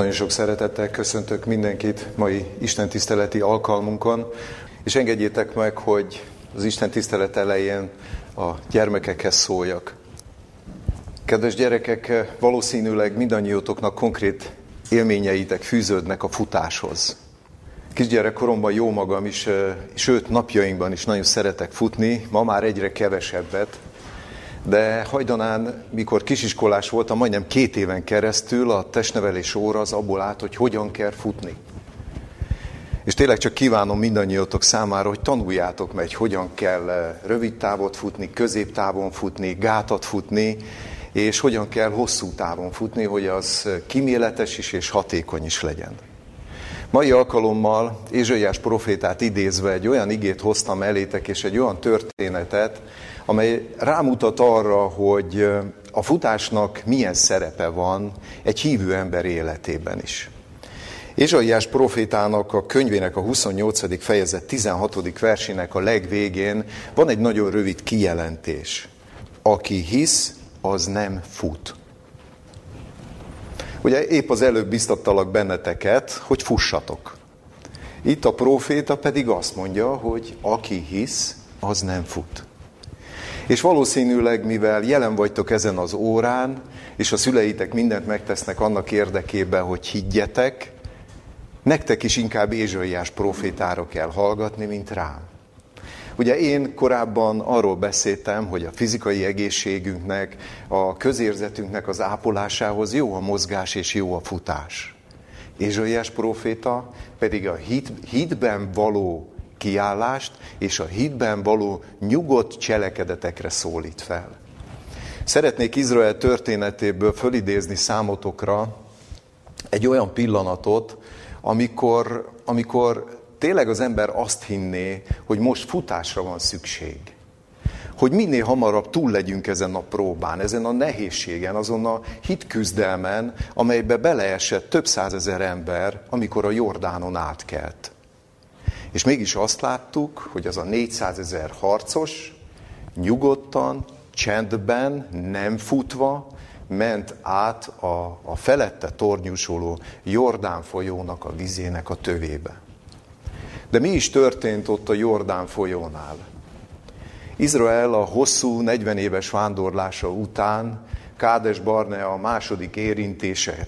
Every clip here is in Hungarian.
Nagyon sok szeretettel köszöntök mindenkit mai Isten tiszteleti alkalmunkon, és engedjétek meg, hogy az Isten tisztelet elején a gyermekekhez szóljak. Kedves gyerekek, valószínűleg mindannyiótoknak konkrét élményeitek fűződnek a futáshoz. Kisgyerekkoromban jó magam is, sőt napjainkban is nagyon szeretek futni, ma már egyre kevesebbet, de hajdanán, mikor kisiskolás voltam, majdnem két éven keresztül a testnevelés óra az abból állt, hogy hogyan kell futni. És tényleg csak kívánom mindannyiótok számára, hogy tanuljátok meg, hogy hogyan kell rövid távot futni, középtávon futni, gátat futni, és hogyan kell hosszú távon futni, hogy az kiméletes is és hatékony is legyen. Mai alkalommal Ézsaiás profétát idézve egy olyan igét hoztam elétek, és egy olyan történetet, amely rámutat arra, hogy a futásnak milyen szerepe van egy hívő ember életében is. Ézsaiás profétának a könyvének a 28. fejezet 16. versének a legvégén van egy nagyon rövid kijelentés. Aki hisz, az nem fut. Ugye épp az előbb biztattalak benneteket, hogy fussatok. Itt a proféta pedig azt mondja, hogy aki hisz, az nem fut. És valószínűleg, mivel jelen vagytok ezen az órán, és a szüleitek mindent megtesznek annak érdekében, hogy higgyetek, nektek is inkább Ézsaiás profétára kell hallgatni, mint rám. Ugye én korábban arról beszéltem, hogy a fizikai egészségünknek, a közérzetünknek az ápolásához jó a mozgás és jó a futás. Ézsaiás proféta pedig a hit, hitben való kiállást és a hitben való nyugodt cselekedetekre szólít fel. Szeretnék Izrael történetéből fölidézni számotokra egy olyan pillanatot, amikor, amikor tényleg az ember azt hinné, hogy most futásra van szükség. Hogy minél hamarabb túl legyünk ezen a próbán, ezen a nehézségen, azon a hitküzdelmen, amelybe beleesett több százezer ember, amikor a Jordánon átkelt. És mégis azt láttuk, hogy az a 400 ezer harcos nyugodtan, csendben, nem futva, ment át a, a felette tornyúsoló Jordán folyónak a vizének a tövébe. De mi is történt ott a Jordán folyónál? Izrael a hosszú 40 éves vándorlása után Kádes Barnea a második érintése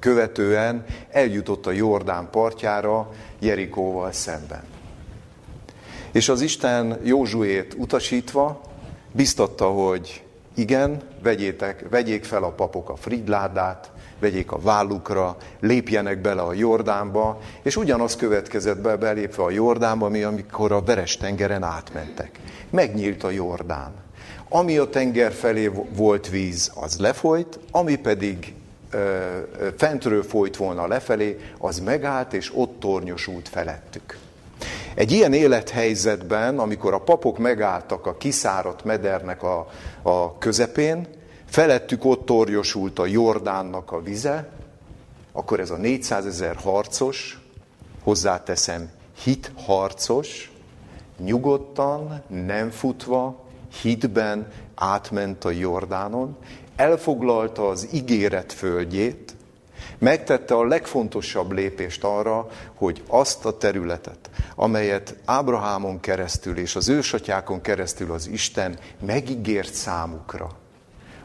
követően eljutott a Jordán partjára Jerikóval szemben. És az Isten Józsuét utasítva biztatta, hogy igen, vegyétek, vegyék fel a papok a fridládát, vegyék a vállukra, lépjenek bele a Jordánba, és ugyanaz következett be belépve a Jordánba, mi amikor a Veres tengeren átmentek. Megnyílt a Jordán. Ami a tenger felé volt víz, az lefolyt, ami pedig ö, fentről folyt volna lefelé, az megállt, és ott tornyosult felettük. Egy ilyen élethelyzetben, amikor a papok megálltak a kiszáradt medernek a, a közepén, felettük ott torjosult a Jordánnak a vize, akkor ez a 400 ezer harcos, hozzáteszem, hitharcos, nyugodtan, nem futva, hitben átment a Jordánon, elfoglalta az ígéret földjét, megtette a legfontosabb lépést arra, hogy azt a területet, amelyet Ábrahámon keresztül és az ősatyákon keresztül az Isten megígért számukra,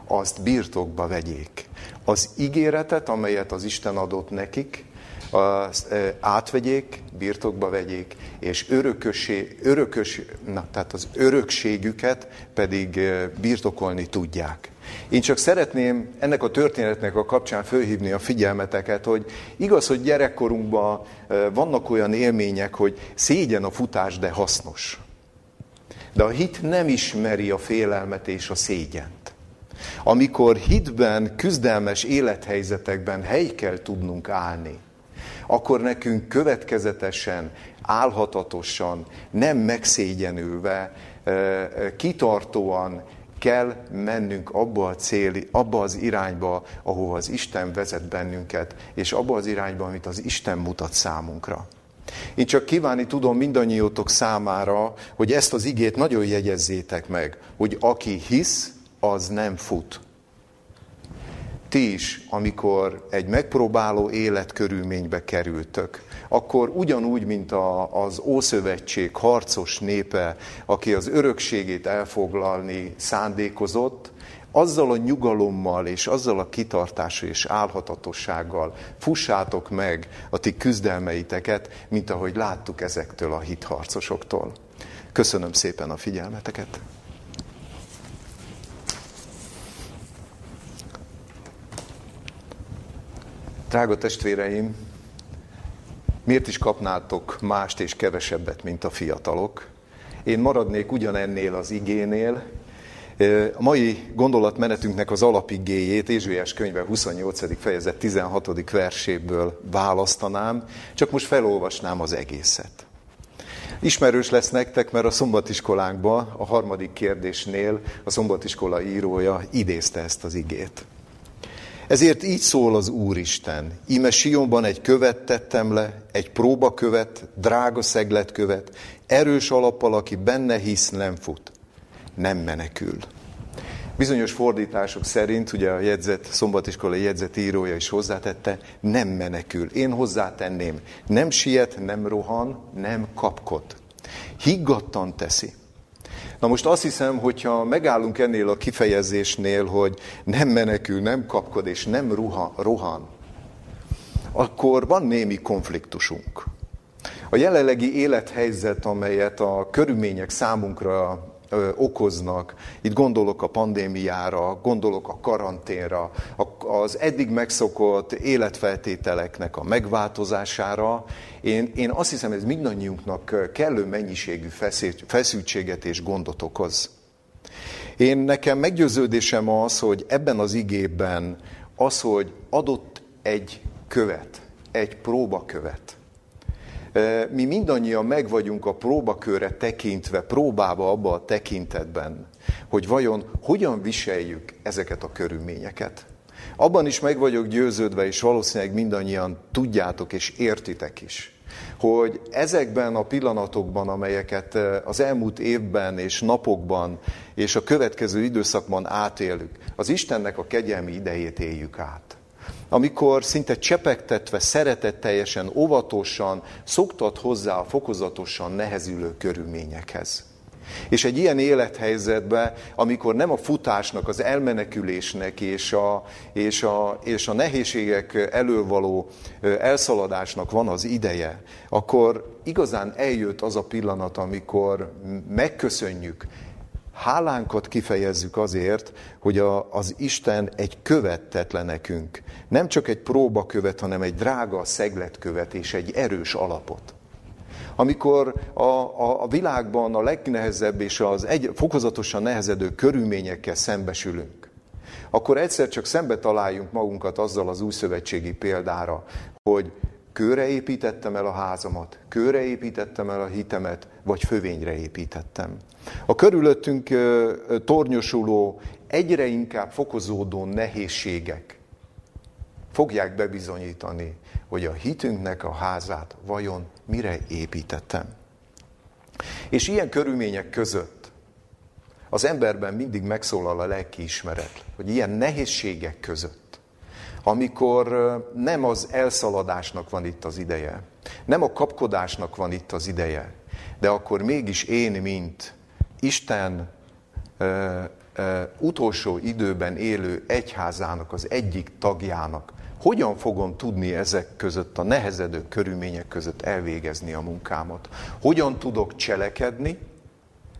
azt birtokba vegyék. Az ígéretet, amelyet az Isten adott nekik, azt átvegyék, birtokba vegyék, és örökösé, örökös, na, tehát az örökségüket pedig birtokolni tudják. Én csak szeretném ennek a történetnek a kapcsán fölhívni a figyelmeteket, hogy igaz, hogy gyerekkorunkban vannak olyan élmények, hogy szégyen a futás, de hasznos. De a hit nem ismeri a félelmet és a szégyent. Amikor hitben, küzdelmes élethelyzetekben hely kell tudnunk állni, akkor nekünk következetesen, álhatatosan, nem megszégyenülve, kitartóan kell mennünk abba, a céli, abba az irányba, ahova az Isten vezet bennünket, és abba az irányba, amit az Isten mutat számunkra. Én csak kívánni tudom mindannyiótok számára, hogy ezt az igét nagyon jegyezzétek meg, hogy aki hisz, az nem fut. Ti is, amikor egy megpróbáló életkörülménybe kerültök, akkor ugyanúgy, mint a, az Ószövetség harcos népe, aki az örökségét elfoglalni szándékozott, azzal a nyugalommal és azzal a kitartással és álhatatossággal fussátok meg a ti küzdelmeiteket, mint ahogy láttuk ezektől a hitharcosoktól. Köszönöm szépen a figyelmeteket! Drága testvéreim, miért is kapnátok mást és kevesebbet, mint a fiatalok? Én maradnék ugyanennél az igénél. A mai gondolatmenetünknek az alapigéjét Ézsőjás könyve 28. fejezet 16. verséből választanám, csak most felolvasnám az egészet. Ismerős lesz nektek, mert a szombatiskolánkban, a harmadik kérdésnél a szombatiskola írója idézte ezt az igét. Ezért így szól az Úristen. Íme Sionban egy követ tettem le, egy próbakövet, drága szegletkövet, erős alappal, aki benne hisz, nem fut, nem menekül. Bizonyos fordítások szerint, ugye a jegyzet, szombatiskolai jegyzet írója is hozzátette, nem menekül. Én hozzátenném, nem siet, nem rohan, nem kapkod. Higgadtan teszi. Na most azt hiszem, hogyha megállunk ennél a kifejezésnél, hogy nem menekül, nem kapkod és nem ruha, rohan, akkor van némi konfliktusunk. A jelenlegi élethelyzet, amelyet a körülmények számunkra okoznak. Itt gondolok a pandémiára, gondolok a karanténra, az eddig megszokott életfeltételeknek a megváltozására. Én, én azt hiszem, ez mindannyiunknak kellő mennyiségű feszültséget és gondot okoz. Én nekem meggyőződésem az, hogy ebben az igében az, hogy adott egy követ, egy próbakövet, mi mindannyian meg vagyunk a próbakörre tekintve, próbába abba a tekintetben, hogy vajon hogyan viseljük ezeket a körülményeket. Abban is meg vagyok győződve, és valószínűleg mindannyian tudjátok és értitek is, hogy ezekben a pillanatokban, amelyeket az elmúlt évben és napokban és a következő időszakban átélünk, az Istennek a kegyelmi idejét éljük át amikor szinte csepegtetve, szeretetteljesen, óvatosan szoktat hozzá a fokozatosan nehezülő körülményekhez. És egy ilyen élethelyzetben, amikor nem a futásnak, az elmenekülésnek és a, és a, és a nehézségek elől való elszaladásnak van az ideje, akkor igazán eljött az a pillanat, amikor megköszönjük, hálánkat kifejezzük azért, hogy a, az Isten egy követ nekünk. Nem csak egy próbakövet, hanem egy drága szegletkövet és egy erős alapot. Amikor a, a, a világban a legnehezebb és az egy, fokozatosan nehezedő körülményekkel szembesülünk, akkor egyszer csak szembe találjunk magunkat azzal az újszövetségi példára, hogy kőre építettem el a házamat, kőre építettem el a hitemet, vagy fövényre építettem. A körülöttünk tornyosuló, egyre inkább fokozódó nehézségek fogják bebizonyítani, hogy a hitünknek a házát vajon mire építettem. És ilyen körülmények között az emberben mindig megszólal a lelkiismeret, hogy ilyen nehézségek között, amikor nem az elszaladásnak van itt az ideje, nem a kapkodásnak van itt az ideje, de akkor mégis én, mint Isten ö, ö, utolsó időben élő egyházának, az egyik tagjának, hogyan fogom tudni ezek között, a nehezedő körülmények között elvégezni a munkámat? Hogyan tudok cselekedni,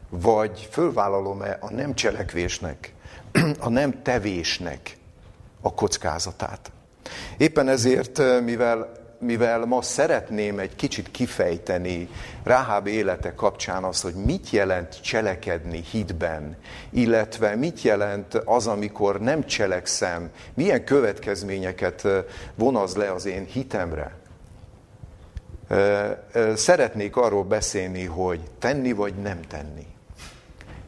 vagy fölvállalom-e a nem cselekvésnek, a nem tevésnek a kockázatát? Éppen ezért, mivel mivel ma szeretném egy kicsit kifejteni Ráháb élete kapcsán azt, hogy mit jelent cselekedni hitben, illetve mit jelent az, amikor nem cselekszem, milyen következményeket von az le az én hitemre. Szeretnék arról beszélni, hogy tenni vagy nem tenni.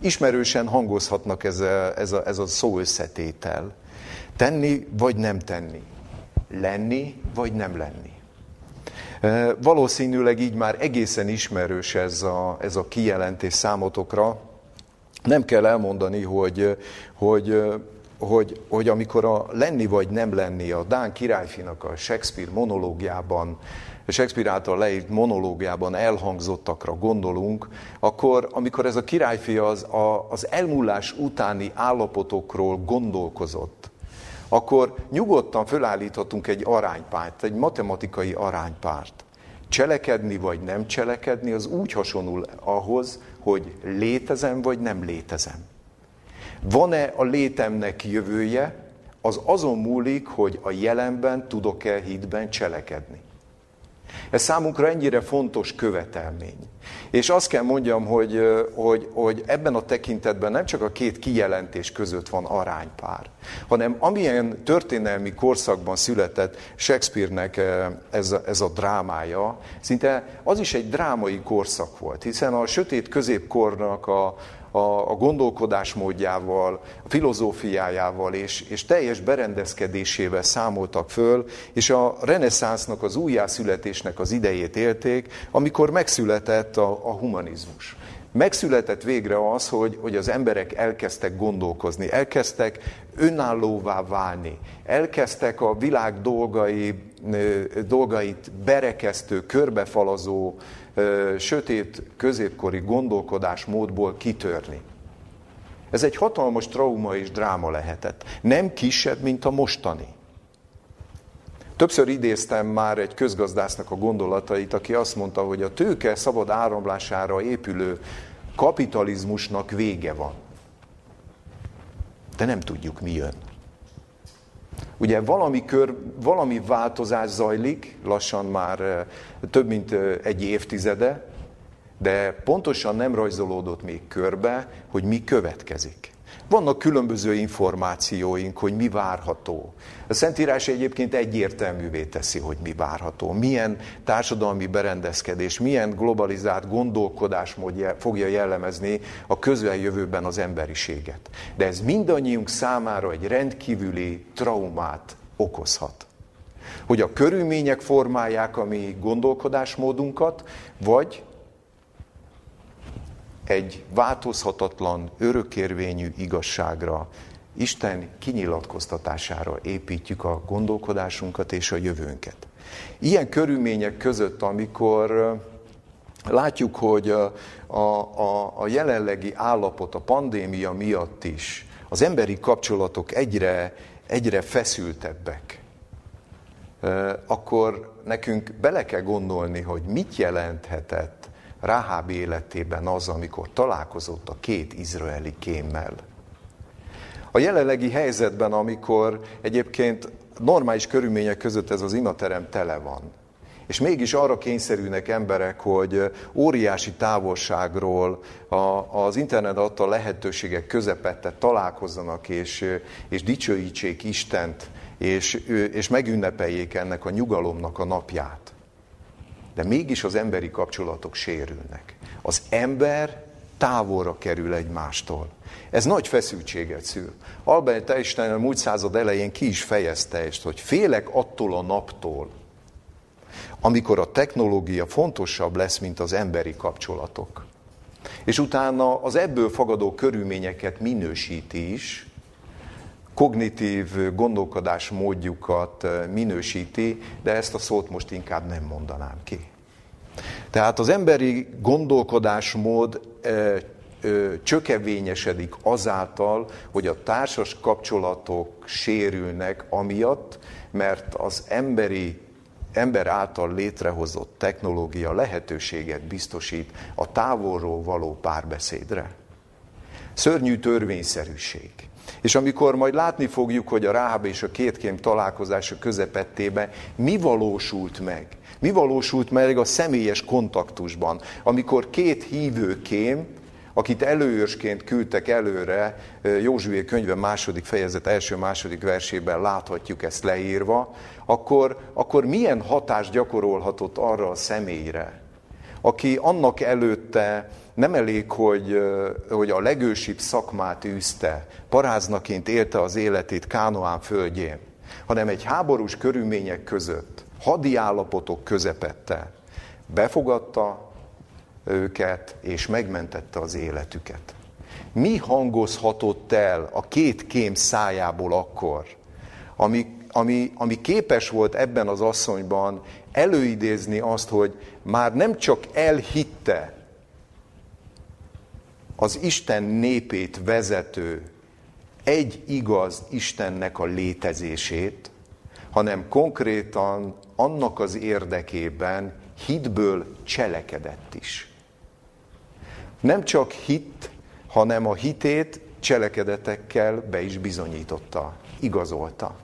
Ismerősen hangozhatnak ez a, ez a, ez a szó összetétel. Tenni vagy nem tenni. Lenni vagy nem lenni. Valószínűleg így már egészen ismerős ez a, ez a kijelentés számotokra. Nem kell elmondani, hogy, hogy hogy, hogy amikor a lenni vagy nem lenni a Dán királyfinak a Shakespeare monológiában, Shakespeare által leírt monológiában elhangzottakra gondolunk, akkor amikor ez a királyfi az, a, az elmúlás utáni állapotokról gondolkozott, akkor nyugodtan fölállíthatunk egy aránypárt, egy matematikai aránypárt. Cselekedni vagy nem cselekedni, az úgy hasonul ahhoz, hogy létezem vagy nem létezem. Van-e a létemnek jövője, az azon múlik, hogy a jelenben tudok-e hitben cselekedni. Ez számunkra ennyire fontos követelmény. És azt kell mondjam, hogy, hogy, hogy ebben a tekintetben nem csak a két kijelentés között van aránypár, hanem amilyen történelmi korszakban született Shakespeare-nek ez ez a drámája, szinte az is egy drámai korszak volt, hiszen a sötét középkornak a, a, a gondolkodásmódjával, a filozófiájával és, és teljes berendezkedésével számoltak föl, és a reneszánsznak, az újjászületésnek az idejét élték, amikor megszületett a, a humanizmus. Megszületett végre az, hogy, hogy az emberek elkezdtek gondolkozni, elkezdtek önállóvá válni, elkezdtek a világ dolgai, dolgait berekesztő, körbefalazó, sötét középkori gondolkodásmódból kitörni. Ez egy hatalmas trauma és dráma lehetett. Nem kisebb, mint a mostani. Többször idéztem már egy közgazdásznak a gondolatait, aki azt mondta, hogy a tőke szabad áramlására épülő kapitalizmusnak vége van. De nem tudjuk, mi jön. Ugye valami, kör, valami változás zajlik, lassan már eh, több mint eh, egy évtizede, de pontosan nem rajzolódott még körbe, hogy mi következik. Vannak különböző információink, hogy mi várható. A Szentírás egyébként egyértelművé teszi, hogy mi várható. Milyen társadalmi berendezkedés, milyen globalizált gondolkodásmód fogja jellemezni a közeljövőben az emberiséget. De ez mindannyiunk számára egy rendkívüli traumát okozhat. Hogy a körülmények formálják a mi gondolkodásmódunkat, vagy egy változhatatlan, örökérvényű igazságra, Isten kinyilatkoztatására építjük a gondolkodásunkat és a jövőnket. Ilyen körülmények között, amikor látjuk, hogy a, a, a jelenlegi állapot, a pandémia miatt is az emberi kapcsolatok egyre, egyre feszültebbek, akkor nekünk bele kell gondolni, hogy mit jelenthetett Ráháb életében az, amikor találkozott a két izraeli kémmel. A jelenlegi helyzetben, amikor egyébként normális körülmények között ez az imaterem tele van, és mégis arra kényszerülnek emberek, hogy óriási távolságról az internet adta lehetőségek közepette találkozzanak és, és dicsőítsék Istent, és, és megünnepeljék ennek a nyugalomnak a napját de mégis az emberi kapcsolatok sérülnek. Az ember távolra kerül egymástól. Ez nagy feszültséget szül. Albert Einstein a múlt század elején ki is fejezte ezt, hogy félek attól a naptól, amikor a technológia fontosabb lesz, mint az emberi kapcsolatok. És utána az ebből fagadó körülményeket minősíti is, kognitív gondolkodás módjukat minősíti, de ezt a szót most inkább nem mondanám ki. Tehát az emberi gondolkodásmód ö, ö, csökevényesedik azáltal, hogy a társas kapcsolatok sérülnek amiatt, mert az emberi ember által létrehozott technológia lehetőséget biztosít a távolról való párbeszédre. Szörnyű törvényszerűség. És amikor majd látni fogjuk, hogy a Ráháb és a kétkém találkozása közepettébe mi valósult meg, mi valósult meg a személyes kontaktusban, amikor két hívő kém, akit előőrsként küldtek előre, Józsué könyve második fejezet első-második versében láthatjuk ezt leírva, akkor, akkor milyen hatást gyakorolhatott arra a személyre, aki annak előtte nem elég, hogy, hogy a legősibb szakmát űzte, paráznaként élte az életét Kánoán földjén, hanem egy háborús körülmények között, hadi állapotok közepette befogadta őket, és megmentette az életüket. Mi hangozhatott el a két kém szájából akkor, ami, ami, ami képes volt ebben az asszonyban előidézni azt, hogy már nem csak elhitte az Isten népét vezető egy igaz Istennek a létezését, hanem konkrétan annak az érdekében hitből cselekedett is. Nem csak hit, hanem a hitét cselekedetekkel be is bizonyította, igazolta.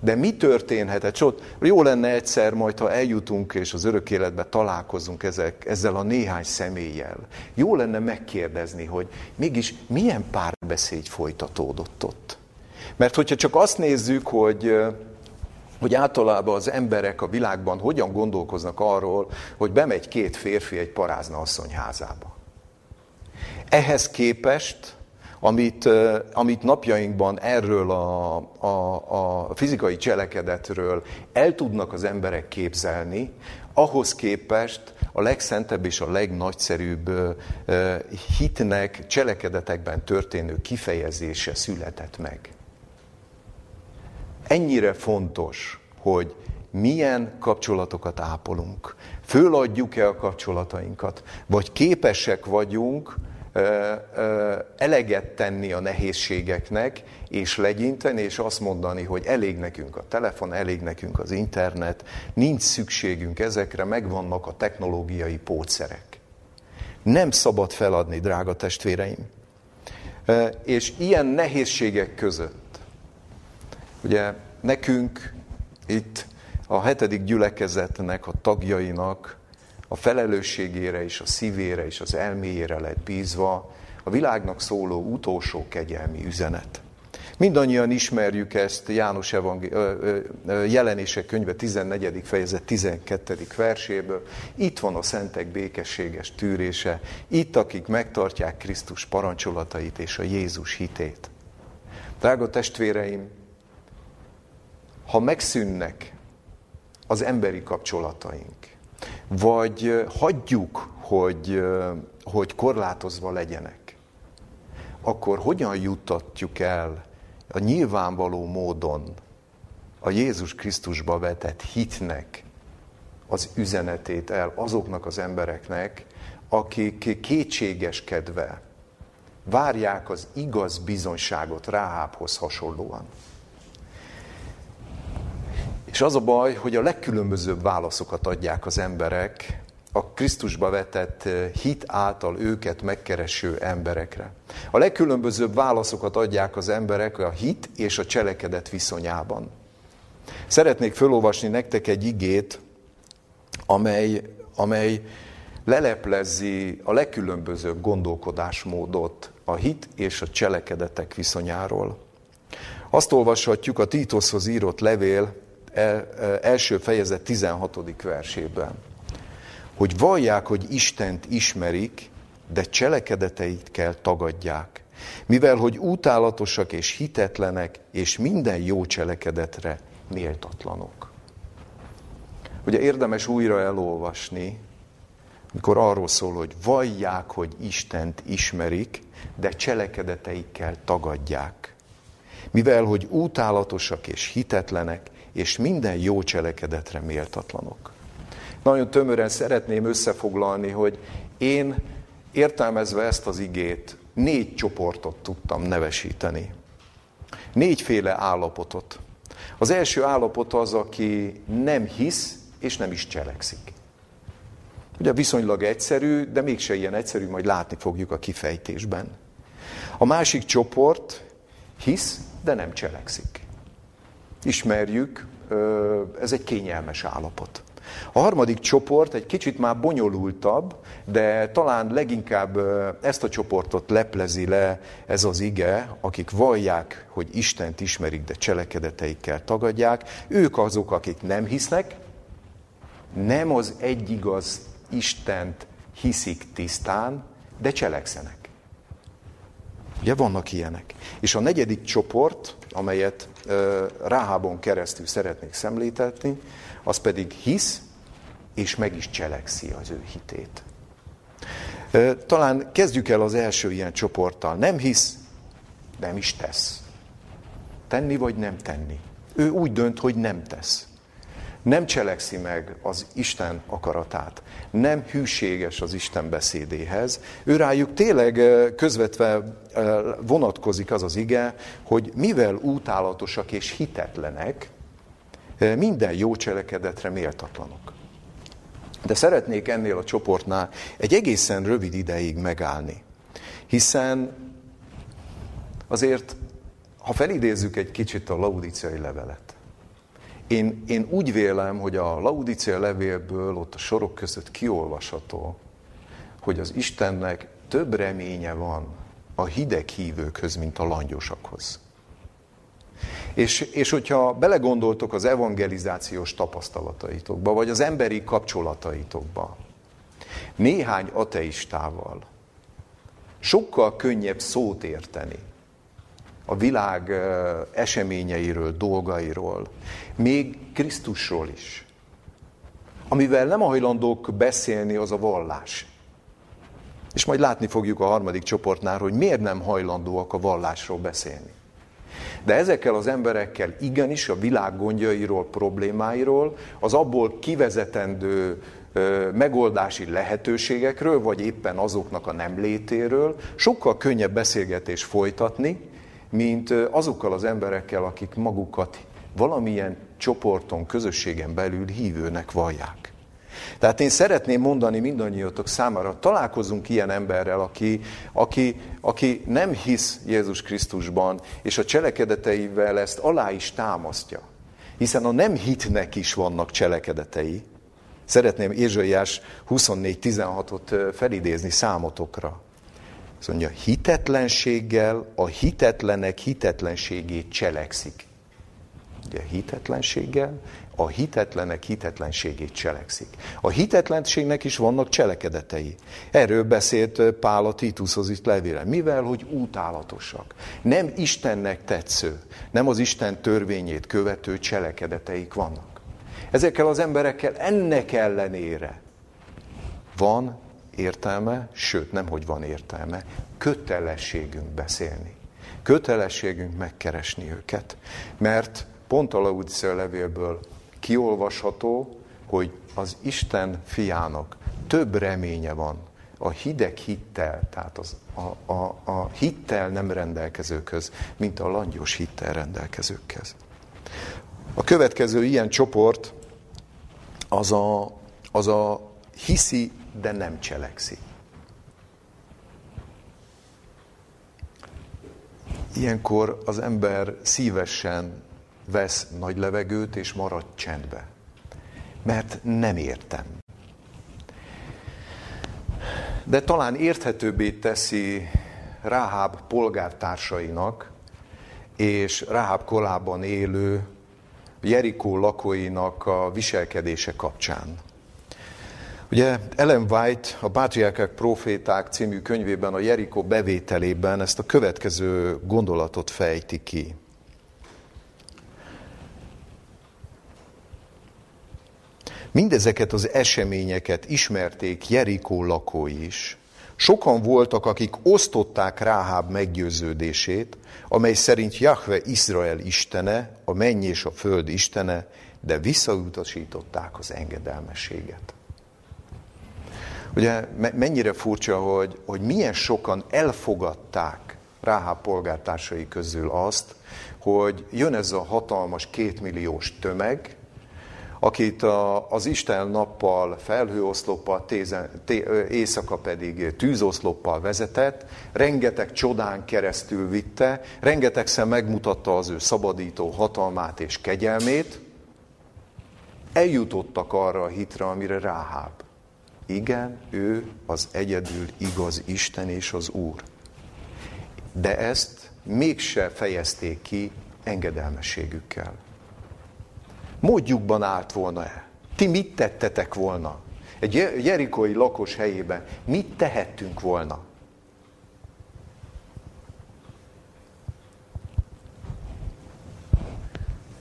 De mi történhetett? Sőt, jó lenne egyszer majd, ha eljutunk és az örök életbe találkozunk ezek, ezzel a néhány személlyel. Jó lenne megkérdezni, hogy mégis milyen párbeszéd folytatódott ott. Mert hogyha csak azt nézzük, hogy hogy általában az emberek a világban hogyan gondolkoznak arról, hogy bemegy két férfi egy parázna asszony házába. Ehhez képest amit, amit napjainkban erről a, a, a fizikai cselekedetről el tudnak az emberek képzelni, ahhoz képest a legszentebb és a legnagyszerűbb hitnek, cselekedetekben történő kifejezése született meg. Ennyire fontos, hogy milyen kapcsolatokat ápolunk. Föladjuk-e a kapcsolatainkat, vagy képesek vagyunk eleget tenni a nehézségeknek, és legyinteni, és azt mondani, hogy elég nekünk a telefon, elég nekünk az internet, nincs szükségünk ezekre, megvannak a technológiai pótszerek. Nem szabad feladni, drága testvéreim. És ilyen nehézségek között, ugye nekünk itt a hetedik gyülekezetnek, a tagjainak a felelősségére és a szívére és az elméjére lett bízva a világnak szóló utolsó kegyelmi üzenet. Mindannyian ismerjük ezt János evangé- jelenések könyve 14. fejezet 12. verséből. Itt van a szentek békességes tűrése, itt akik megtartják Krisztus parancsolatait és a Jézus hitét. Drága testvéreim, ha megszűnnek az emberi kapcsolataink, vagy hagyjuk, hogy, hogy korlátozva legyenek, akkor hogyan juttatjuk el a nyilvánvaló módon a Jézus Krisztusba vetett hitnek az üzenetét el azoknak az embereknek, akik kétségeskedve várják az igaz bizonyságot Ráhábhoz hasonlóan. És az a baj, hogy a legkülönbözőbb válaszokat adják az emberek a Krisztusba vetett eh, hit által őket megkereső emberekre. A legkülönbözőbb válaszokat adják az emberek a hit és a cselekedet viszonyában. Szeretnék felolvasni nektek egy igét, amely, amely leleplezi a legkülönbözőbb gondolkodásmódot a hit és a cselekedetek viszonyáról. Azt olvashatjuk a Títoshoz írott levél első fejezet 16. versében, hogy vallják, hogy Istent ismerik, de cselekedeteit kell tagadják, mivel hogy utálatosak és hitetlenek, és minden jó cselekedetre méltatlanok. Ugye érdemes újra elolvasni, mikor arról szól, hogy vallják, hogy Istent ismerik, de cselekedeteikkel tagadják. Mivel, hogy utálatosak és hitetlenek, és minden jó cselekedetre méltatlanok. Nagyon tömören szeretném összefoglalni, hogy én értelmezve ezt az igét négy csoportot tudtam nevesíteni. Négyféle állapotot. Az első állapot az, aki nem hisz és nem is cselekszik. Ugye viszonylag egyszerű, de mégse ilyen egyszerű, majd látni fogjuk a kifejtésben. A másik csoport hisz, de nem cselekszik ismerjük, ez egy kényelmes állapot. A harmadik csoport egy kicsit már bonyolultabb, de talán leginkább ezt a csoportot leplezi le ez az ige, akik vallják, hogy Istent ismerik, de cselekedeteikkel tagadják. Ők azok, akik nem hisznek, nem az egyigaz Istent hiszik tisztán, de cselekszenek. Ugye vannak ilyenek. És a negyedik csoport, amelyet Ráhábon keresztül szeretnék szemléltetni, az pedig hisz, és meg is cselekszi az ő hitét. Talán kezdjük el az első ilyen csoporttal. Nem hisz, nem is tesz. Tenni vagy nem tenni. Ő úgy dönt, hogy nem tesz. Nem cselekszi meg az Isten akaratát. Nem hűséges az Isten beszédéhez. Ő rájuk tényleg közvetve vonatkozik az az ige, hogy mivel útálatosak és hitetlenek, minden jó cselekedetre méltatlanok. De szeretnék ennél a csoportnál egy egészen rövid ideig megállni. Hiszen azért, ha felidézzük egy kicsit a laudiciai levelet, én, én úgy vélem, hogy a laudiciai levélből ott a sorok között kiolvasható, hogy az Istennek több reménye van a hideg hívőkhöz, mint a langyosakhoz. És, és hogyha belegondoltok az evangelizációs tapasztalataitokba, vagy az emberi kapcsolataitokba, néhány ateistával sokkal könnyebb szót érteni a világ eseményeiről, dolgairól, még Krisztusról is. Amivel nem hajlandók beszélni, az a vallás. És majd látni fogjuk a harmadik csoportnál, hogy miért nem hajlandóak a vallásról beszélni. De ezekkel az emberekkel igenis a világ gondjairól, problémáiról, az abból kivezetendő megoldási lehetőségekről, vagy éppen azoknak a nem létéről sokkal könnyebb beszélgetés folytatni, mint azokkal az emberekkel, akik magukat valamilyen csoporton, közösségen belül hívőnek vallják. Tehát én szeretném mondani mindannyiatok számára, találkozunk ilyen emberrel, aki, aki, aki nem hisz Jézus Krisztusban, és a cselekedeteivel ezt alá is támasztja. Hiszen a nem hitnek is vannak cselekedetei. Szeretném Ézsaiás 24.16-ot felidézni számotokra. Azt mondja, hitetlenséggel a hitetlenek hitetlenségét cselekszik. Ugye hitetlenséggel a hitetlenek hitetlenségét cselekszik. A hitetlenségnek is vannak cselekedetei. Erről beszélt Pál a Titushoz itt levéle. Mivel, hogy útálatosak. Nem Istennek tetsző, nem az Isten törvényét követő cselekedeteik vannak. Ezekkel az emberekkel ennek ellenére van értelme, sőt nem, hogy van értelme, kötelességünk beszélni. Kötelességünk megkeresni őket, mert pont a Laudicea levélből kiolvasható, hogy az Isten fiának több reménye van a hideg hittel, tehát az, a, a, a hittel nem rendelkezőköz, mint a langyos hittel rendelkezőkhez. A következő ilyen csoport az a, az a hiszi, de nem cselekszi. Ilyenkor az ember szívesen vesz nagy levegőt és marad csendbe. Mert nem értem. De talán érthetőbbé teszi Ráháb polgártársainak és Ráháb kolában élő Jerikó lakóinak a viselkedése kapcsán. Ugye Ellen White a Pátriárkák Proféták című könyvében a Jerikó bevételében ezt a következő gondolatot fejti ki. Mindezeket az eseményeket ismerték Jerikó lakói is. Sokan voltak, akik osztották Ráháb meggyőződését, amely szerint Jahve Izrael istene, a menny és a föld istene, de visszautasították az engedelmességet. Ugye mennyire furcsa, hogy, hogy milyen sokan elfogadták Ráháb polgártársai közül azt, hogy jön ez a hatalmas kétmilliós tömeg, akit a, az Isten nappal felhőoszloppal, tézen, té, éjszaka pedig tűzoszloppal vezetett, rengeteg csodán keresztül vitte, rengetegszer megmutatta az ő szabadító hatalmát és kegyelmét, eljutottak arra a hitre, amire Ráháb. Igen, ő az egyedül igaz Isten és az Úr. De ezt mégse fejezték ki engedelmességükkel módjukban állt volna el. Ti mit tettetek volna? Egy jerikói lakos helyében mit tehettünk volna?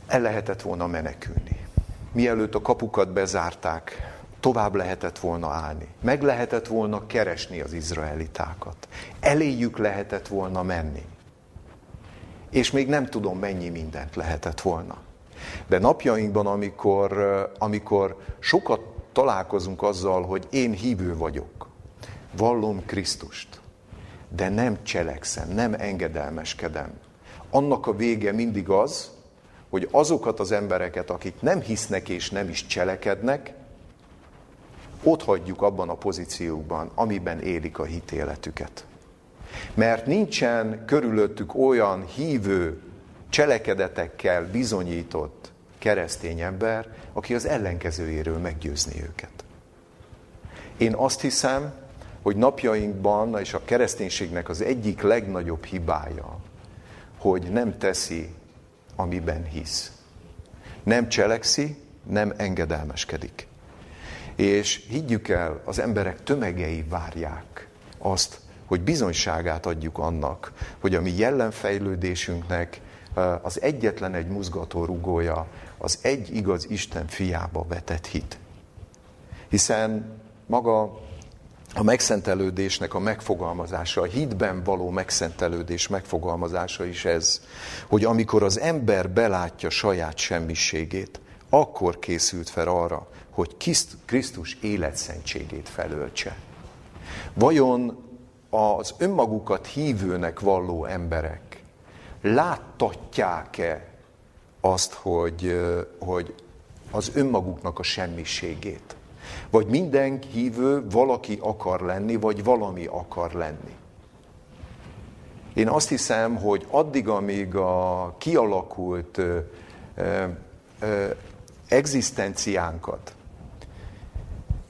El lehetett volna menekülni. Mielőtt a kapukat bezárták, tovább lehetett volna állni. Meg lehetett volna keresni az izraelitákat. Eléjük lehetett volna menni. És még nem tudom, mennyi mindent lehetett volna. De napjainkban, amikor, amikor sokat találkozunk azzal, hogy én hívő vagyok, vallom Krisztust, de nem cselekszem, nem engedelmeskedem, annak a vége mindig az, hogy azokat az embereket, akik nem hisznek és nem is cselekednek, ott hagyjuk abban a pozíciókban, amiben élik a hitéletüket. Mert nincsen körülöttük olyan hívő, cselekedetekkel bizonyított keresztény ember, aki az ellenkezőjéről meggyőzni őket. Én azt hiszem, hogy napjainkban, és a kereszténységnek az egyik legnagyobb hibája, hogy nem teszi, amiben hisz. Nem cselekszi, nem engedelmeskedik. És higgyük el, az emberek tömegei várják azt, hogy bizonyságát adjuk annak, hogy a mi jellemfejlődésünknek az egyetlen egy mozgató rugója az egy igaz Isten fiába vetett hit. Hiszen maga a megszentelődésnek a megfogalmazása, a hitben való megszentelődés megfogalmazása is ez, hogy amikor az ember belátja saját semmiségét, akkor készült fel arra, hogy Krisztus életszentségét felöltse. Vajon az önmagukat hívőnek valló emberek láttatják-e azt, hogy, hogy az önmaguknak a semmiségét? Vagy minden hívő valaki akar lenni, vagy valami akar lenni? Én azt hiszem, hogy addig, amíg a kialakult ö, ö, egzisztenciánkat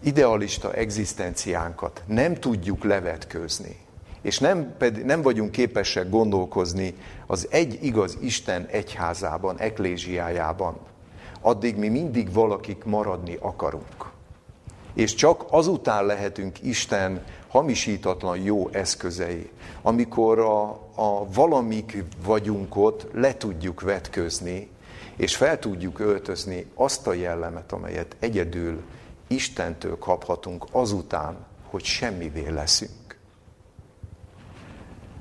idealista egzisztenciánkat nem tudjuk levetkőzni, és nem, ped, nem vagyunk képesek gondolkozni az egy igaz Isten egyházában, eklésiájában, addig mi mindig valakik maradni akarunk. És csak azután lehetünk Isten hamisítatlan jó eszközei, amikor a, a valamik vagyunk ott, le tudjuk vetközni, és fel tudjuk öltözni azt a jellemet, amelyet egyedül Istentől kaphatunk azután, hogy semmivé leszünk.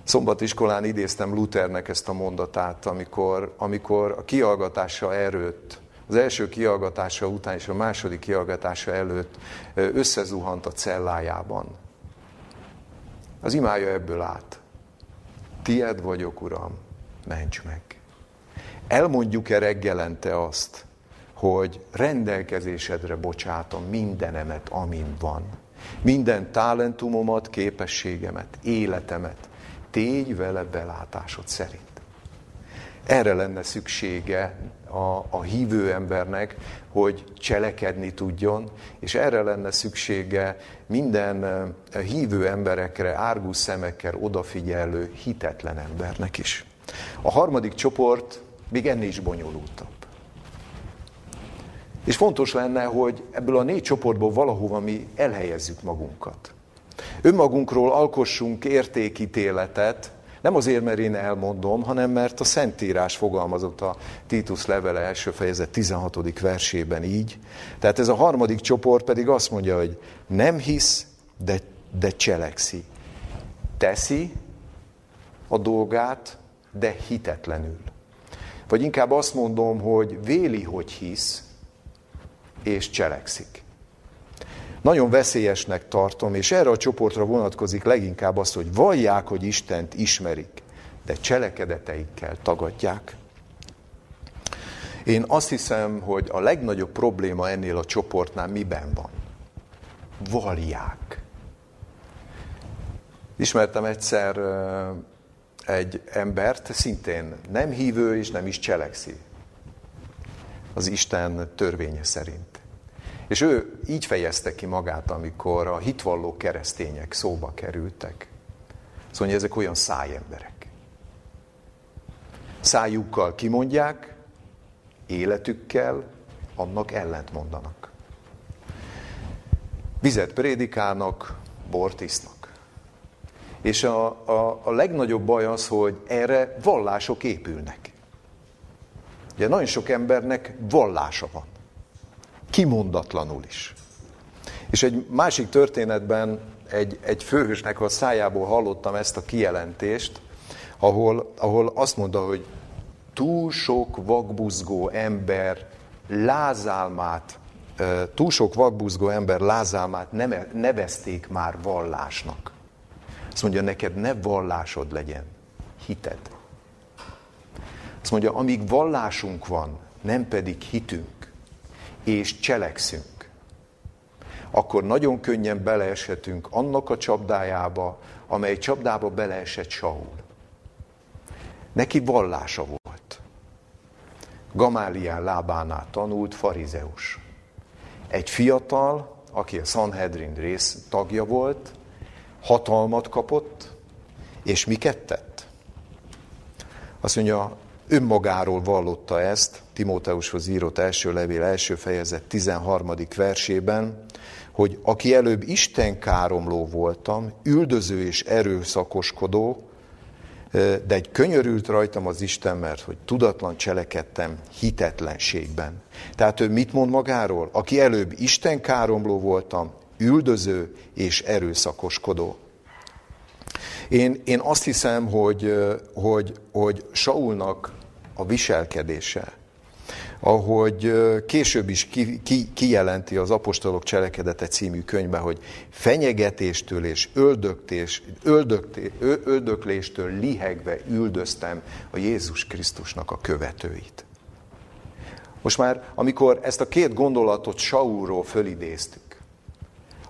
Szombatiskolán idéztem Luthernek ezt a mondatát, amikor, amikor a kiallgatása erőt, az első kiallgatása után és a második kiallgatása előtt összezuhant a cellájában. Az imája ebből át. Tied vagyok, Uram, ments meg. Elmondjuk-e reggelente azt, hogy rendelkezésedre bocsátom mindenemet, amin van. Minden talentumomat, képességemet, életemet. Tégy vele belátásod szerint. Erre lenne szüksége a, a hívő embernek, hogy cselekedni tudjon, és erre lenne szüksége minden eh, hívő emberekre, árgus szemekkel odafigyelő, hitetlen embernek is. A harmadik csoport még ennél is bonyolultabb. És fontos lenne, hogy ebből a négy csoportból valahova mi elhelyezzük magunkat. Önmagunkról alkossunk értékítéletet, nem azért, mert én elmondom, hanem mert a Szentírás fogalmazott a Titus levele első fejezet 16. versében így. Tehát ez a harmadik csoport pedig azt mondja, hogy nem hisz, de, de cselekszi. Teszi a dolgát, de hitetlenül. Vagy inkább azt mondom, hogy véli, hogy hisz, és cselekszik. Nagyon veszélyesnek tartom, és erre a csoportra vonatkozik leginkább az, hogy vallják, hogy Istent ismerik, de cselekedeteikkel tagadják. Én azt hiszem, hogy a legnagyobb probléma ennél a csoportnál miben van? Vallják. Ismertem egyszer egy embert, szintén nem hívő és nem is cselekszi az Isten törvénye szerint. És ő így fejezte ki magát, amikor a hitvalló keresztények szóba kerültek. Szóval ezek olyan szájemberek. Szájukkal kimondják, életükkel annak ellent mondanak. Vizet prédikálnak, bort isznak. És a, a, a legnagyobb baj az, hogy erre vallások épülnek. Ugye nagyon sok embernek vallása van. Kimondatlanul is. És egy másik történetben egy, egy főhősnek a szájából hallottam ezt a kijelentést, ahol, ahol azt mondta, hogy túl sok vakbuzgó ember lázálmát, túl sok vakbuzgó ember lázálmát nevezték már vallásnak. Azt mondja, neked ne vallásod legyen, hited. Azt mondja, amíg vallásunk van, nem pedig hitünk, és cselekszünk, akkor nagyon könnyen beleeshetünk annak a csapdájába, amely csapdába beleesett Saul. Neki vallása volt. Gamálián lábánál tanult farizeus. Egy fiatal, aki a Sanhedrin rész tagja volt, hatalmat kapott, és miket tett? Azt mondja, önmagáról vallotta ezt, Timóteushoz írott első levél első fejezet 13. versében, hogy aki előbb Isten káromló voltam, üldöző és erőszakoskodó, de egy könyörült rajtam az Isten, mert hogy tudatlan cselekedtem hitetlenségben. Tehát ő mit mond magáról? Aki előbb Isten káromló voltam, üldöző és erőszakoskodó. Én, én azt hiszem, hogy, hogy, hogy Saulnak a viselkedése, ahogy később is ki, ki, kijelenti az Apostolok Cselekedete című könyvben, hogy fenyegetéstől és öldöktés, öldökté, öldökléstől lihegve üldöztem a Jézus Krisztusnak a követőit. Most már, amikor ezt a két gondolatot Saulról fölidéztük,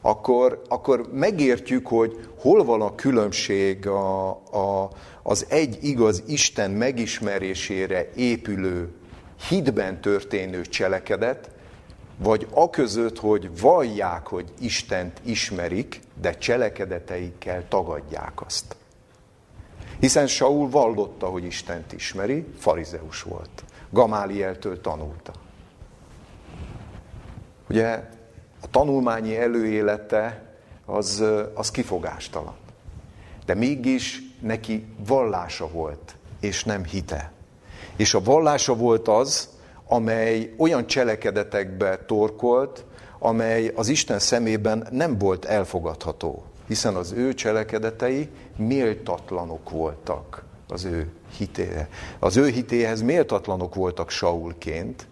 akkor, akkor megértjük, hogy hol van a különbség a, a, az egy igaz Isten megismerésére épülő, hitben történő cselekedet, vagy aközött, hogy vallják, hogy Istent ismerik, de cselekedeteikkel tagadják azt. Hiszen Saul vallotta, hogy Istent ismeri, farizeus volt. Gamálieltől tanulta. Ugye a tanulmányi előélete az, az kifogástalan. De mégis neki vallása volt, és nem hite. És a vallása volt az, amely olyan cselekedetekbe torkolt, amely az Isten szemében nem volt elfogadható, hiszen az ő cselekedetei méltatlanok voltak az ő hitéhez. Az ő hitéhez méltatlanok voltak Saulként,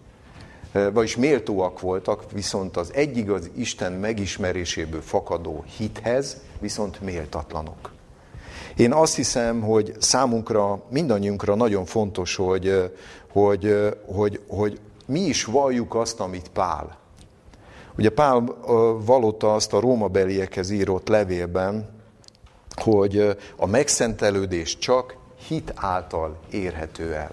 vagyis méltóak voltak, viszont az egyigaz Isten megismeréséből fakadó hithez viszont méltatlanok. Én azt hiszem, hogy számunkra, mindannyiunkra nagyon fontos, hogy, hogy, hogy, hogy mi is valljuk azt, amit Pál. Ugye Pál vallotta azt a Róma beliekhez írott levélben, hogy a megszentelődés csak hit által érhető el.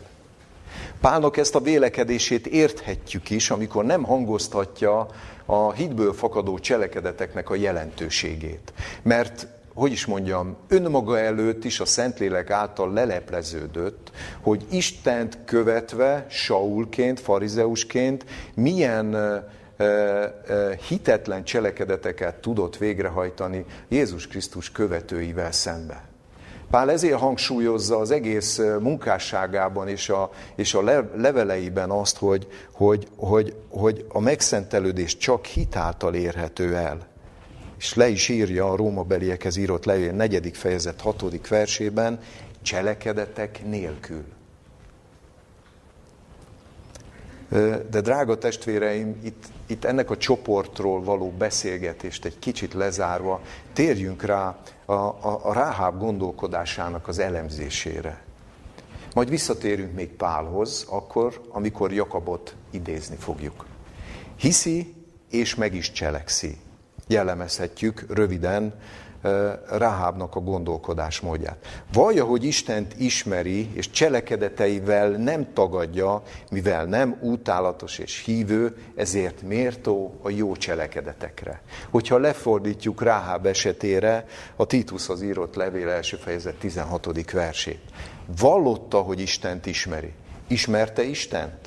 Pálnak ezt a vélekedését érthetjük is, amikor nem hangoztatja a hitből fakadó cselekedeteknek a jelentőségét. Mert hogy is mondjam, önmaga előtt is a Szentlélek által lelepleződött, hogy Istent követve, Saulként, farizeusként milyen hitetlen cselekedeteket tudott végrehajtani Jézus Krisztus követőivel szembe. Pál ezért hangsúlyozza az egész munkásságában és a, és a leveleiben azt, hogy, hogy, hogy, hogy a megszentelődés csak hitáltal érhető el. És le is írja a Róma beliekhez írott levél negyedik fejezet hatodik versében, cselekedetek nélkül. De drága testvéreim, itt, itt ennek a csoportról való beszélgetést egy kicsit lezárva, térjünk rá a, a, a Ráháb gondolkodásának az elemzésére. Majd visszatérünk még Pálhoz, akkor, amikor Jakabot idézni fogjuk. Hiszi és meg is cselekszi. Jellemezhetjük röviden Rahábnak a gondolkodásmódját. Vallja, hogy Istent ismeri, és cselekedeteivel nem tagadja, mivel nem útálatos és hívő, ezért mértó a jó cselekedetekre. Hogyha lefordítjuk Ráháb esetére a Titushoz írott levél első fejezet 16. versét. Vallotta, hogy Istent ismeri. Ismerte Istent?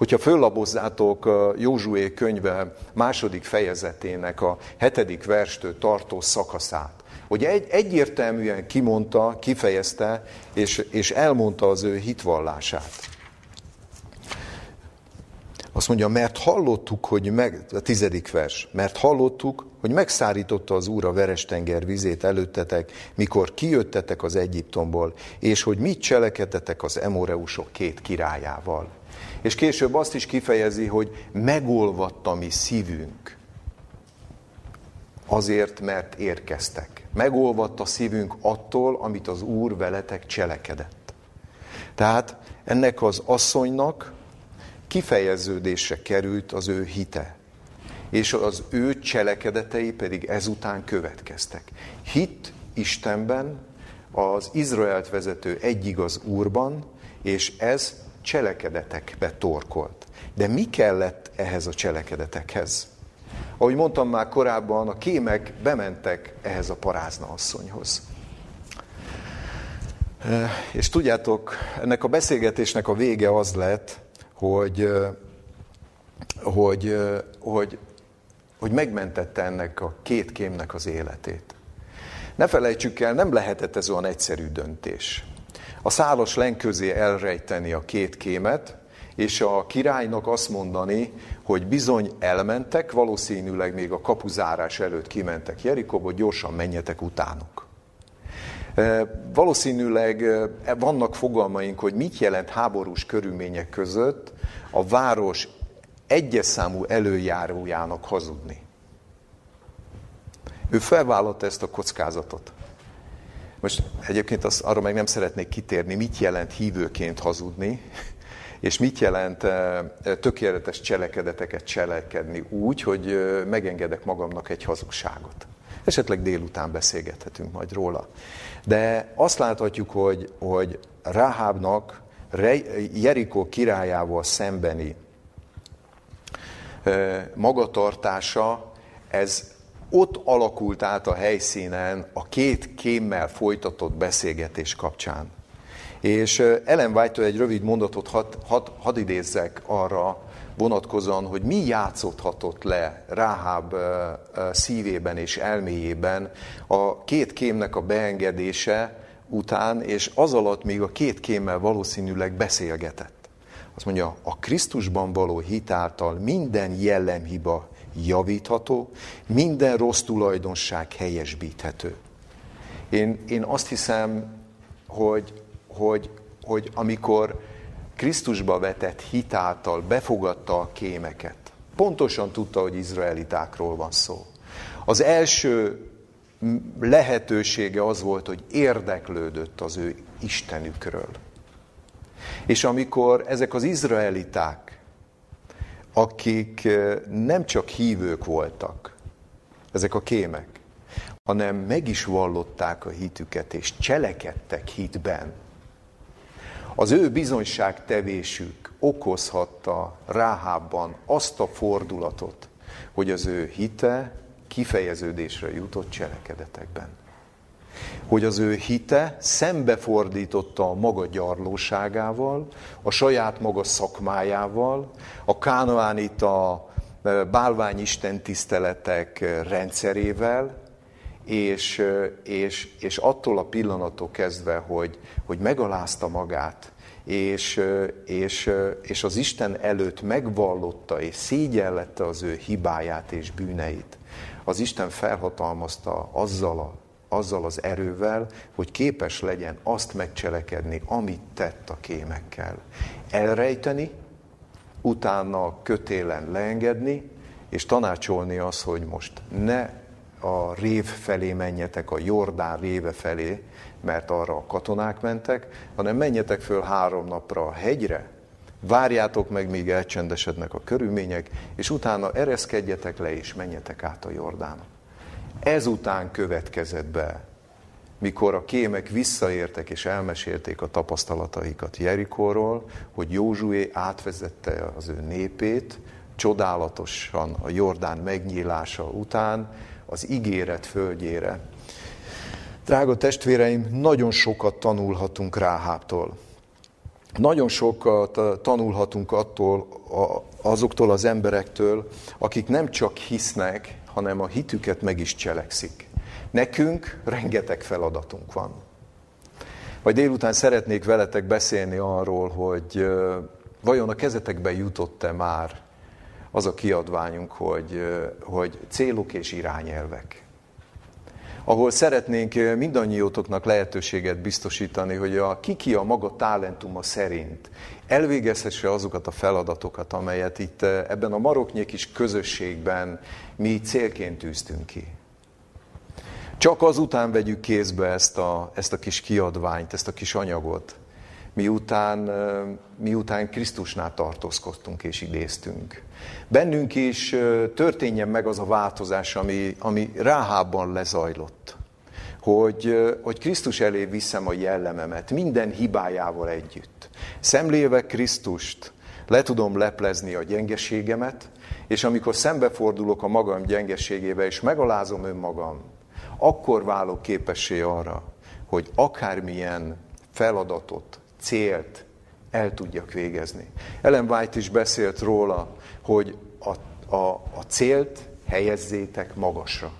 Hogyha föllabozzátok Józsué könyve második fejezetének a hetedik verstől tartó szakaszát, hogy egy, egyértelműen kimondta, kifejezte, és, és elmondta az ő hitvallását. Azt mondja, mert hallottuk, hogy meg, a tizedik vers, mert hallottuk, hogy megszárította az Úr a verestenger vizét előttetek, mikor kijöttetek az Egyiptomból, és hogy mit cselekedtetek az Emoreusok két királyával. És később azt is kifejezi, hogy megolvadt a mi szívünk. Azért, mert érkeztek. Megolvadt a szívünk attól, amit az Úr veletek cselekedett. Tehát ennek az asszonynak kifejeződésre került az ő hite, és az ő cselekedetei pedig ezután következtek. Hit Istenben, az Izraelt vezető egyigaz Úrban, és ez cselekedetekbe torkolt. De mi kellett ehhez a cselekedetekhez? Ahogy mondtam már korábban, a kémek bementek ehhez a parázna asszonyhoz. És tudjátok, ennek a beszélgetésnek a vége az lett, hogy, hogy, hogy, hogy megmentette ennek a két kémnek az életét. Ne felejtsük el, nem lehetett ez olyan egyszerű döntés. A szálas len közé elrejteni a két kémet, és a királynak azt mondani, hogy bizony elmentek, valószínűleg még a kapuzárás előtt kimentek Jerikóba, gyorsan menjetek utánuk. Valószínűleg vannak fogalmaink, hogy mit jelent háborús körülmények között a város egyes számú előjárójának hazudni. Ő felvállalta ezt a kockázatot. Most egyébként azt, arra meg nem szeretnék kitérni, mit jelent hívőként hazudni, és mit jelent tökéletes cselekedeteket cselekedni úgy, hogy megengedek magamnak egy hazugságot. Esetleg délután beszélgethetünk majd róla. De azt láthatjuk, hogy, hogy Rahábnak Jerikó királyával szembeni magatartása, ez ott alakult át a helyszínen a két kémmel folytatott beszélgetés kapcsán. És Ellen white egy rövid mondatot had, had, had idézzek arra vonatkozóan, hogy mi játszódhatott le Ráháb szívében és elméjében a két kémnek a beengedése után, és az alatt még a két kémmel valószínűleg beszélgetett. Azt mondja, a Krisztusban való hitáltal minden jellemhiba javítható, minden rossz tulajdonság helyesbíthető. Én, én azt hiszem, hogy, hogy, hogy amikor Krisztusba vetett hitáltal befogadta a kémeket, pontosan tudta, hogy izraelitákról van szó. Az első lehetősége az volt, hogy érdeklődött az ő Istenükről. És amikor ezek az izraeliták, akik nem csak hívők voltak, ezek a kémek, hanem meg is vallották a hitüket, és cselekedtek hitben, az ő bizonyságtevésük okozhatta Ráhábban azt a fordulatot, hogy az ő hite kifejeződésre jutott cselekedetekben. Hogy az ő hite szembefordította a maga gyarlóságával, a saját maga szakmájával, a kánoánita e, bálványisten tiszteletek rendszerével, és, és, és attól a pillanattól kezdve, hogy, hogy megalázta magát, és, és, és az Isten előtt megvallotta és szégyellette az ő hibáját és bűneit, az Isten felhatalmazta azzal, a, azzal az erővel, hogy képes legyen azt megcselekedni, amit tett a kémekkel. Elrejteni, utána kötélen leengedni, és tanácsolni az, hogy most ne a rév felé menjetek, a Jordán réve felé, mert arra a katonák mentek, hanem menjetek föl három napra a hegyre, várjátok meg, míg elcsendesednek a körülmények, és utána ereszkedjetek le, és menjetek át a Jordánon. Ezután következett be, mikor a kémek visszaértek és elmesélték a tapasztalataikat Jerikóról, hogy Józsué átvezette az ő népét, csodálatosan a Jordán megnyílása után, az ígéret földjére. Drága testvéreim, nagyon sokat tanulhatunk Ráháptól. Nagyon sokat tanulhatunk attól, azoktól az emberektől, akik nem csak hisznek, hanem a hitüket meg is cselekszik. Nekünk rengeteg feladatunk van. Vagy délután szeretnék veletek beszélni arról, hogy vajon a kezetekbe jutott-e már az a kiadványunk, hogy, hogy célok és irányelvek? ahol szeretnénk mindannyiótoknak lehetőséget biztosítani, hogy a kiki a maga talentuma szerint elvégezhesse azokat a feladatokat, amelyet itt ebben a maroknyi kis közösségben mi célként tűztünk ki. Csak azután vegyük kézbe ezt a, ezt a kis kiadványt, ezt a kis anyagot, miután, miután Krisztusnál tartózkodtunk és idéztünk. Bennünk is történjen meg az a változás, ami, ami Ráhában lezajlott. Hogy, hogy Krisztus elé viszem a jellememet, minden hibájával együtt. Szemléve Krisztust, le tudom leplezni a gyengeségemet, és amikor szembefordulok a magam gyengeségével, és megalázom önmagam, akkor válok képessé arra, hogy akármilyen feladatot, célt el tudjak végezni. Ellen White is beszélt róla, hogy a, a, a célt helyezzétek magasra.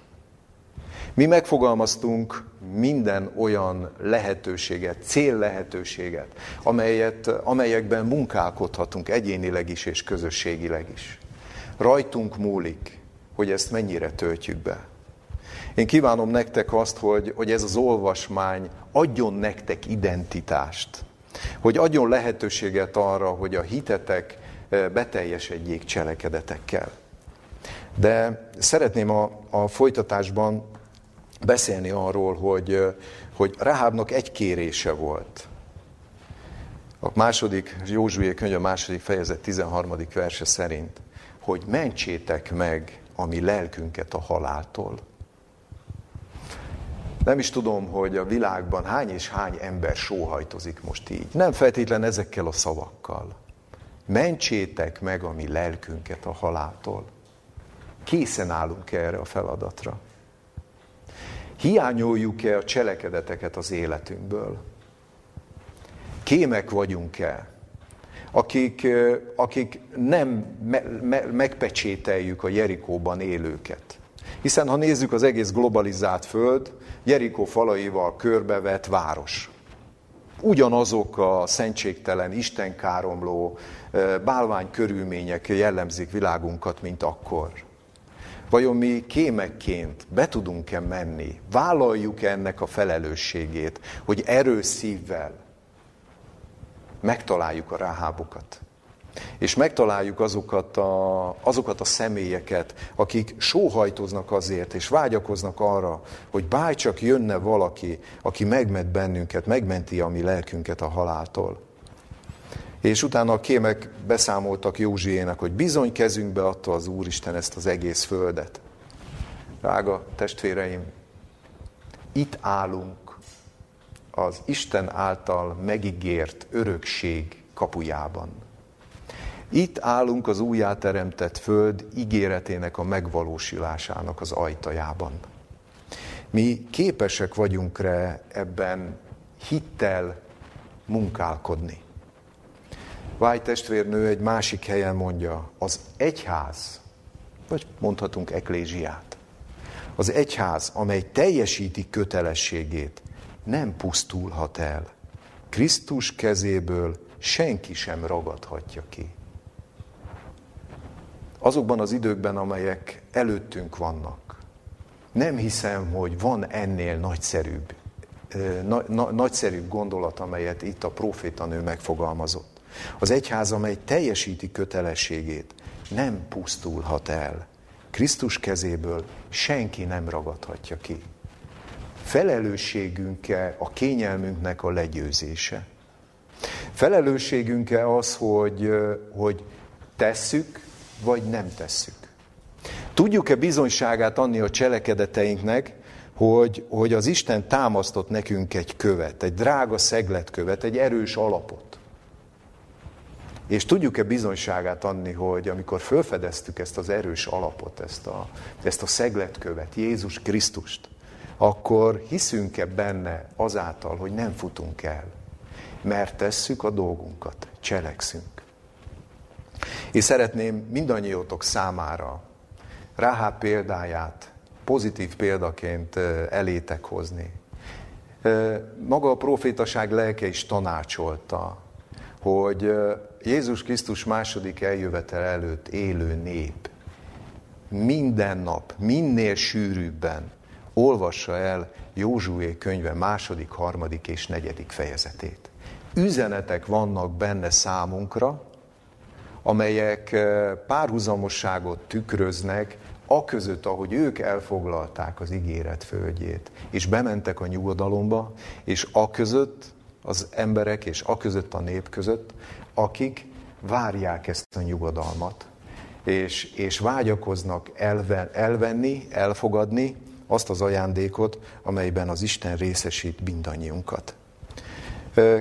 Mi megfogalmaztunk minden olyan lehetőséget, cél lehetőséget, amelyet, amelyekben munkálkodhatunk egyénileg is és közösségileg is. Rajtunk múlik, hogy ezt mennyire töltjük be. Én kívánom nektek azt, hogy, hogy ez az olvasmány adjon nektek identitást. Hogy adjon lehetőséget arra, hogy a hitetek eh, beteljesedjék cselekedetekkel. De szeretném a, a folytatásban beszélni arról, hogy, hogy Rahábnak egy kérése volt. A második, Józsué könyv a második fejezet 13. verse szerint, hogy mentsétek meg a mi lelkünket a haláltól. Nem is tudom, hogy a világban hány és hány ember sóhajtozik most így. Nem feltétlen ezekkel a szavakkal. Mentsétek meg a mi lelkünket a haláltól. Készen állunk erre a feladatra. Hiányoljuk-e a cselekedeteket az életünkből? Kémek vagyunk-e? Akik, akik nem me, me, megpecsételjük a Jerikóban élőket. Hiszen ha nézzük az egész globalizált föld, Jerikó falaival körbevett város. Ugyanazok a szentségtelen, istenkáromló, bálvány körülmények jellemzik világunkat, mint akkor. Vajon mi kémekként be tudunk-e menni? Vállaljuk -e ennek a felelősségét, hogy erős szívvel megtaláljuk a ráhábokat? És megtaláljuk azokat a, azokat a személyeket, akik sóhajtoznak azért, és vágyakoznak arra, hogy bárcsak jönne valaki, aki megment bennünket, megmenti a mi lelkünket a haláltól. És utána a kémek beszámoltak Józsiének, hogy bizony kezünkbe adta az Úristen ezt az egész földet. Drága testvéreim, itt állunk az Isten által megígért örökség kapujában. Itt állunk az újjáteremtett föld ígéretének a megvalósulásának az ajtajában. Mi képesek vagyunk rá ebben hittel munkálkodni. Váj testvérnő egy másik helyen mondja, az egyház, vagy mondhatunk eklésiát, az egyház, amely teljesíti kötelességét, nem pusztulhat el. Krisztus kezéből senki sem ragadhatja ki azokban az időkben, amelyek előttünk vannak. Nem hiszem, hogy van ennél nagyszerűbb, na, na, nagyszerűbb gondolat, amelyet itt a profétanő megfogalmazott. Az egyház, amely teljesíti kötelességét, nem pusztulhat el. Krisztus kezéből senki nem ragadhatja ki. Felelősségünk-e a kényelmünknek a legyőzése? Felelősségünk-e az, hogy, hogy tesszük, vagy nem tesszük. Tudjuk-e bizonyságát adni a cselekedeteinknek, hogy, hogy az Isten támasztott nekünk egy követ, egy drága szegletkövet, egy erős alapot. És tudjuk-e bizonyságát adni, hogy amikor felfedeztük ezt az erős alapot, ezt a, ezt a szegletkövet, Jézus Krisztust, akkor hiszünk-e benne azáltal, hogy nem futunk el, mert tesszük a dolgunkat, cselekszünk. És szeretném mindannyiótok számára Ráhá példáját pozitív példaként elétek hozni. Maga a profétaság lelke is tanácsolta, hogy, Jézus Krisztus második eljövetel előtt élő nép minden nap, minél sűrűbben olvassa el Józsué könyve második, harmadik és negyedik fejezetét. Üzenetek vannak benne számunkra, amelyek párhuzamosságot tükröznek a között, ahogy ők elfoglalták az ígéret földjét, és bementek a nyugodalomba, és a között az emberek, és a között a nép között, akik várják ezt a nyugodalmat, és, és vágyakoznak elven, elvenni, elfogadni azt az ajándékot, amelyben az Isten részesít mindannyiunkat.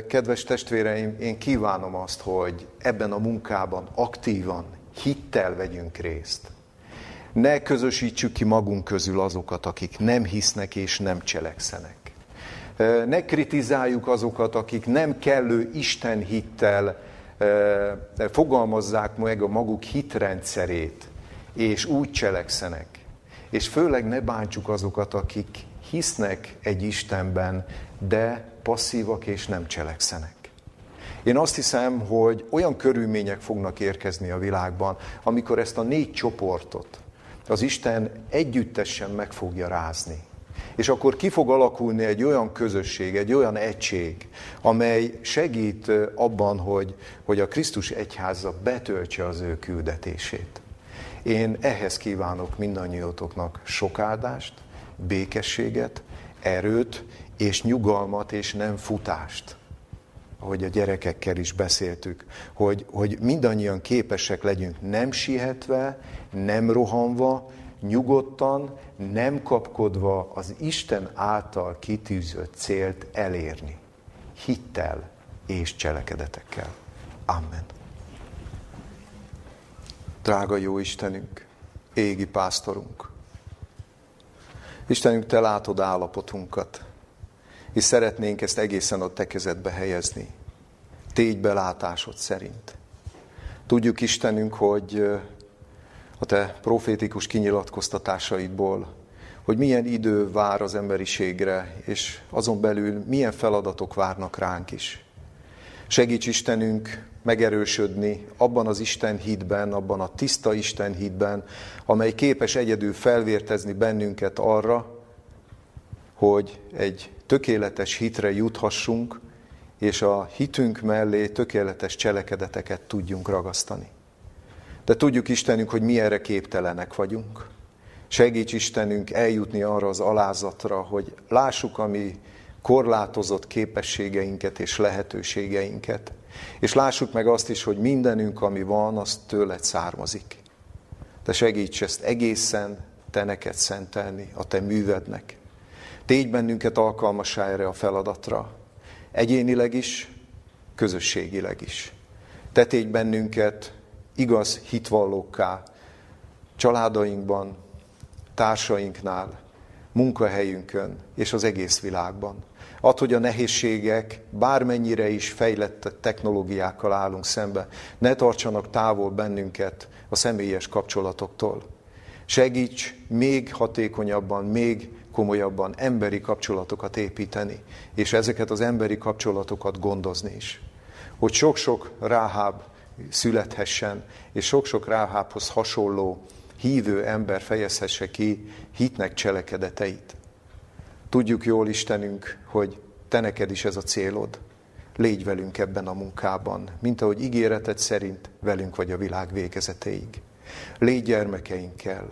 Kedves testvéreim, én kívánom azt, hogy ebben a munkában aktívan, hittel vegyünk részt. Ne közösítsük ki magunk közül azokat, akik nem hisznek és nem cselekszenek. Ne kritizáljuk azokat, akik nem kellő Isten hittel fogalmazzák meg a maguk hitrendszerét, és úgy cselekszenek. És főleg ne bántsuk azokat, akik hisznek egy Istenben, de passzívak és nem cselekszenek. Én azt hiszem, hogy olyan körülmények fognak érkezni a világban, amikor ezt a négy csoportot az Isten együttesen meg fogja rázni. És akkor ki fog alakulni egy olyan közösség, egy olyan egység, amely segít abban, hogy, hogy a Krisztus egyháza betöltse az ő küldetését. Én ehhez kívánok mindannyiótoknak sok áldást, békességet, erőt és nyugalmat és nem futást. Ahogy a gyerekekkel is beszéltük, hogy, hogy mindannyian képesek legyünk nem sietve, nem rohanva, nyugodtan, nem kapkodva az Isten által kitűzött célt elérni. Hittel és cselekedetekkel. Amen. Drága jó Istenünk, égi pásztorunk, Istenünk, Te látod állapotunkat, és szeretnénk ezt egészen a Te kezedbe helyezni. Tégy belátásod szerint. Tudjuk, Istenünk, hogy a Te profétikus kinyilatkoztatásaidból, hogy milyen idő vár az emberiségre, és azon belül milyen feladatok várnak ránk is. Segíts Istenünk megerősödni abban az Isten hitben, abban a tiszta Isten hitben, amely képes egyedül felvértezni bennünket arra, hogy egy tökéletes hitre juthassunk, és a hitünk mellé tökéletes cselekedeteket tudjunk ragasztani. De tudjuk Istenünk, hogy mi erre képtelenek vagyunk. Segíts Istenünk eljutni arra az alázatra, hogy lássuk a mi korlátozott képességeinket és lehetőségeinket, és lássuk meg azt is, hogy mindenünk, ami van, az tőled származik. De segíts ezt egészen te neked szentelni, a te művednek. Tégy bennünket alkalmassá erre a feladatra, egyénileg is, közösségileg is. Te tégy bennünket igaz hitvallókká, családainkban, társainknál, munkahelyünkön és az egész világban. Add, hogy a nehézségek, bármennyire is fejlett technológiákkal állunk szembe, ne tartsanak távol bennünket a személyes kapcsolatoktól. Segíts még hatékonyabban, még komolyabban emberi kapcsolatokat építeni, és ezeket az emberi kapcsolatokat gondozni is. Hogy sok-sok ráháb születhessen, és sok-sok ráhábhoz hasonló hívő ember fejezhesse ki hitnek cselekedeteit. Tudjuk jól, Istenünk, hogy te neked is ez a célod. Légy velünk ebben a munkában, mint ahogy ígéreted szerint velünk vagy a világ végezetéig. Légy gyermekeinkkel,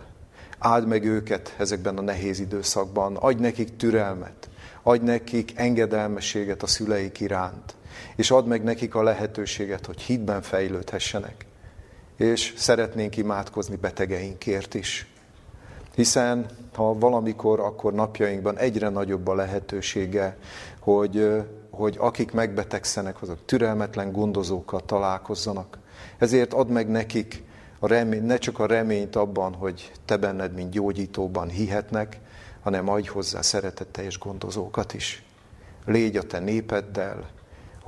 áld meg őket ezekben a nehéz időszakban, adj nekik türelmet, adj nekik engedelmességet a szüleik iránt, és add meg nekik a lehetőséget, hogy hitben fejlődhessenek. És szeretnénk imádkozni betegeinkért is. Hiszen ha valamikor, akkor napjainkban egyre nagyobb a lehetősége, hogy, hogy akik megbetegszenek, azok türelmetlen gondozókkal találkozzanak. Ezért add meg nekik a remény, ne csak a reményt abban, hogy te benned, mint gyógyítóban hihetnek, hanem adj hozzá szeretetteljes gondozókat is. Légy a te népeddel,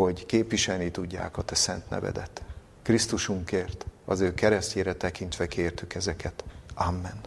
hogy képviselni tudják a te szent nevedet. Krisztusunkért, az ő keresztjére tekintve kértük ezeket. Amen.